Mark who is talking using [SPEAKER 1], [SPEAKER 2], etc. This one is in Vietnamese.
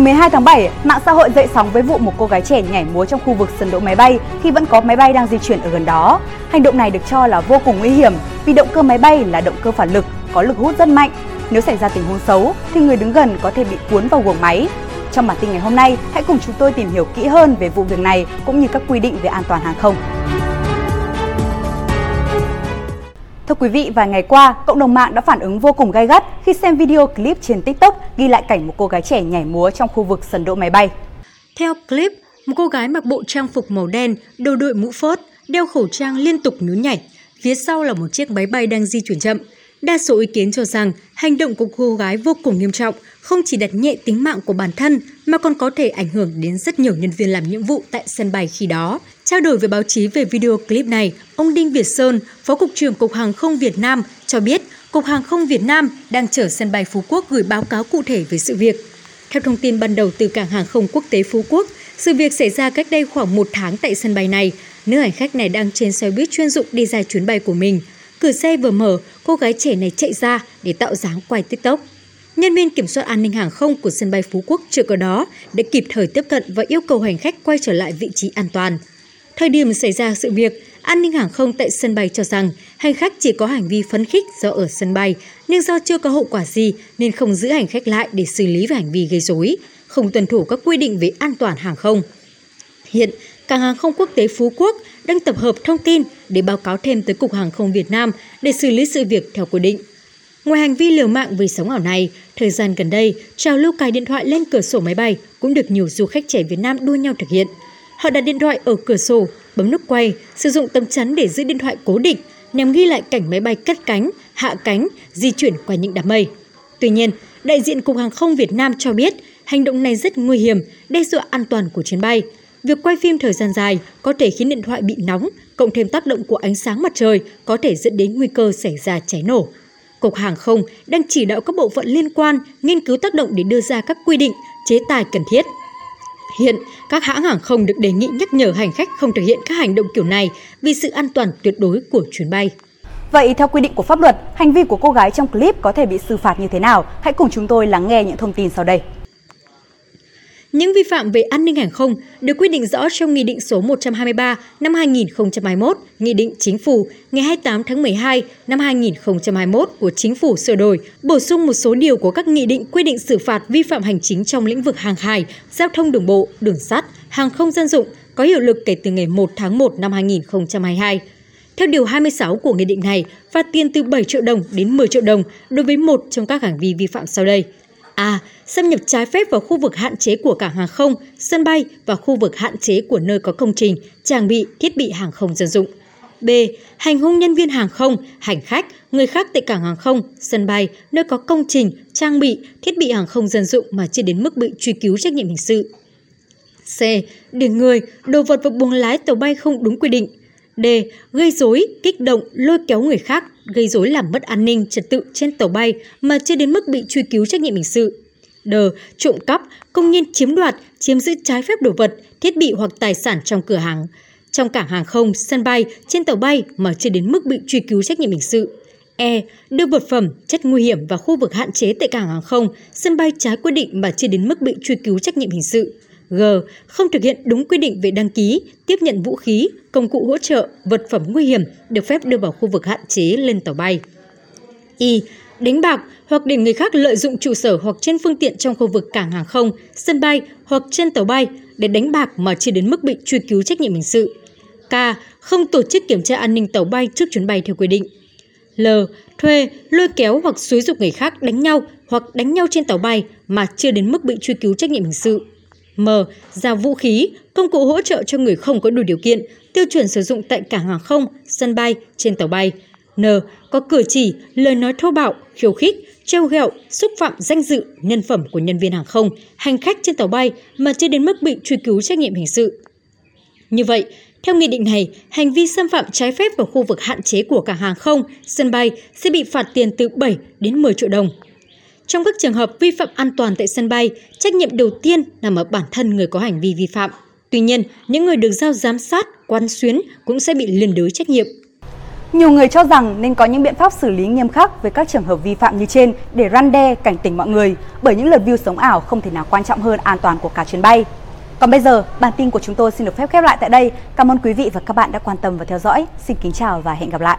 [SPEAKER 1] Ngày 12 tháng 7, mạng xã hội dậy sóng với vụ một cô gái trẻ nhảy múa trong khu vực sân đỗ máy bay khi vẫn có máy bay đang di chuyển ở gần đó. Hành động này được cho là vô cùng nguy hiểm vì động cơ máy bay là động cơ phản lực, có lực hút rất mạnh. Nếu xảy ra tình huống xấu thì người đứng gần có thể bị cuốn vào guồng máy. Trong bản tin ngày hôm nay, hãy cùng chúng tôi tìm hiểu kỹ hơn về vụ việc này cũng như các quy định về an toàn hàng không. Thưa quý vị, vài ngày qua, cộng đồng mạng đã phản ứng vô cùng gay gắt khi xem video clip trên TikTok ghi lại cảnh một cô gái trẻ nhảy múa trong khu vực sân đỗ máy bay.
[SPEAKER 2] Theo clip, một cô gái mặc bộ trang phục màu đen, đầu đội mũ phớt đeo khẩu trang liên tục nhún nhảy. Phía sau là một chiếc máy bay đang di chuyển chậm. Đa số ý kiến cho rằng hành động của cô gái vô cùng nghiêm trọng, không chỉ đặt nhẹ tính mạng của bản thân mà còn có thể ảnh hưởng đến rất nhiều nhân viên làm nhiệm vụ tại sân bay khi đó. Trao đổi với báo chí về video clip này, ông Đinh Việt Sơn, Phó Cục trưởng Cục Hàng không Việt Nam cho biết Cục Hàng không Việt Nam đang chở sân bay Phú Quốc gửi báo cáo cụ thể về sự việc. Theo thông tin ban đầu từ Cảng Hàng không Quốc tế Phú Quốc, sự việc xảy ra cách đây khoảng một tháng tại sân bay này. Nữ hành khách này đang trên xe buýt chuyên dụng đi ra chuyến bay của mình. Cửa xe vừa mở, cô gái trẻ này chạy ra để tạo dáng quay TikTok. Nhân viên kiểm soát an ninh hàng không của sân bay Phú Quốc chưa có đó đã kịp thời tiếp cận và yêu cầu hành khách quay trở lại vị trí an toàn. Thời điểm xảy ra sự việc, an ninh hàng không tại sân bay cho rằng hành khách chỉ có hành vi phấn khích do ở sân bay, nhưng do chưa có hậu quả gì nên không giữ hành khách lại để xử lý về hành vi gây rối, không tuân thủ các quy định về an toàn hàng không. Hiện, Cảng hàng không quốc tế Phú Quốc đang tập hợp thông tin để báo cáo thêm tới Cục Hàng không Việt Nam để xử lý sự việc theo quy định. Ngoài hành vi liều mạng vì sống ảo này, thời gian gần đây, trào lưu cài điện thoại lên cửa sổ máy bay cũng được nhiều du khách trẻ Việt Nam đua nhau thực hiện. Họ đặt điện thoại ở cửa sổ, bấm nút quay, sử dụng tấm chắn để giữ điện thoại cố định nhằm ghi lại cảnh máy bay cất cánh, hạ cánh, di chuyển qua những đám mây. Tuy nhiên, đại diện Cục Hàng không Việt Nam cho biết hành động này rất nguy hiểm, đe dọa an toàn của chuyến bay. Việc quay phim thời gian dài có thể khiến điện thoại bị nóng, cộng thêm tác động của ánh sáng mặt trời có thể dẫn đến nguy cơ xảy ra cháy nổ. Cục Hàng không đang chỉ đạo các bộ phận liên quan nghiên cứu tác động để đưa ra các quy định, chế tài cần thiết. Hiện, các hãng hàng không được đề nghị nhắc nhở hành khách không thực hiện các hành động kiểu này vì sự an toàn tuyệt đối của chuyến bay.
[SPEAKER 1] Vậy theo quy định của pháp luật, hành vi của cô gái trong clip có thể bị xử phạt như thế nào? Hãy cùng chúng tôi lắng nghe những thông tin sau đây.
[SPEAKER 2] Những vi phạm về an ninh hàng không được quy định rõ trong Nghị định số 123 năm 2021, Nghị định Chính phủ ngày 28 tháng 12 năm 2021 của Chính phủ sửa đổi, bổ sung một số điều của các nghị định quy định xử phạt vi phạm hành chính trong lĩnh vực hàng hải, giao thông đường bộ, đường sắt, hàng không dân dụng có hiệu lực kể từ ngày 1 tháng 1 năm 2022. Theo Điều 26 của Nghị định này, phạt tiền từ 7 triệu đồng đến 10 triệu đồng đối với một trong các hành vi vi phạm sau đây – A. Xâm nhập trái phép vào khu vực hạn chế của cảng hàng không, sân bay và khu vực hạn chế của nơi có công trình, trang bị, thiết bị hàng không dân dụng. B. Hành hung nhân viên hàng không, hành khách, người khác tại cảng hàng không, sân bay, nơi có công trình, trang bị, thiết bị hàng không dân dụng mà chưa đến mức bị truy cứu trách nhiệm hình sự. C. Để người, đồ vật và buồng lái tàu bay không đúng quy định. D. Gây dối, kích động, lôi kéo người khác, gây dối làm mất an ninh, trật tự trên tàu bay mà chưa đến mức bị truy cứu trách nhiệm hình sự đờ Trộm cắp, công nhân chiếm đoạt, chiếm giữ trái phép đồ vật, thiết bị hoặc tài sản trong cửa hàng, trong cảng hàng không, sân bay, trên tàu bay mà chưa đến mức bị truy cứu trách nhiệm hình sự. E. Đưa vật phẩm, chất nguy hiểm vào khu vực hạn chế tại cảng hàng không, sân bay trái quy định mà chưa đến mức bị truy cứu trách nhiệm hình sự. G. Không thực hiện đúng quy định về đăng ký, tiếp nhận vũ khí, công cụ hỗ trợ, vật phẩm nguy hiểm được phép đưa vào khu vực hạn chế lên tàu bay. i Đánh bạc hoặc để người khác lợi dụng trụ sở hoặc trên phương tiện trong khu vực cảng hàng không, sân bay hoặc trên tàu bay để đánh bạc mà chưa đến mức bị truy cứu trách nhiệm hình sự. K. Không tổ chức kiểm tra an ninh tàu bay trước chuyến bay theo quy định. L. Thuê, lôi kéo hoặc xúi dục người khác đánh nhau hoặc đánh nhau trên tàu bay mà chưa đến mức bị truy cứu trách nhiệm hình sự. M. Giao vũ khí, công cụ hỗ trợ cho người không có đủ điều kiện, tiêu chuẩn sử dụng tại cảng hàng không, sân bay, trên tàu bay. N. Có cử chỉ, lời nói thô bạo, khiêu khích, trêu ghẹo, xúc phạm danh dự, nhân phẩm của nhân viên hàng không, hành khách trên tàu bay mà chưa đến mức bị truy cứu trách nhiệm hình sự. Như vậy, theo nghị định này, hành vi xâm phạm trái phép vào khu vực hạn chế của cảng hàng không, sân bay sẽ bị phạt tiền từ 7 đến 10 triệu đồng. Trong các trường hợp vi phạm an toàn tại sân bay, trách nhiệm đầu tiên nằm ở bản thân người có hành vi vi phạm. Tuy nhiên, những người được giao giám sát, quan xuyến cũng sẽ bị liên đới trách nhiệm.
[SPEAKER 1] Nhiều người cho rằng nên có những biện pháp xử lý nghiêm khắc với các trường hợp vi phạm như trên để răn đe cảnh tỉnh mọi người, bởi những lượt view sống ảo không thể nào quan trọng hơn an toàn của cả chuyến bay. Còn bây giờ, bản tin của chúng tôi xin được phép khép lại tại đây. Cảm ơn quý vị và các bạn đã quan tâm và theo dõi. Xin kính chào và hẹn gặp lại.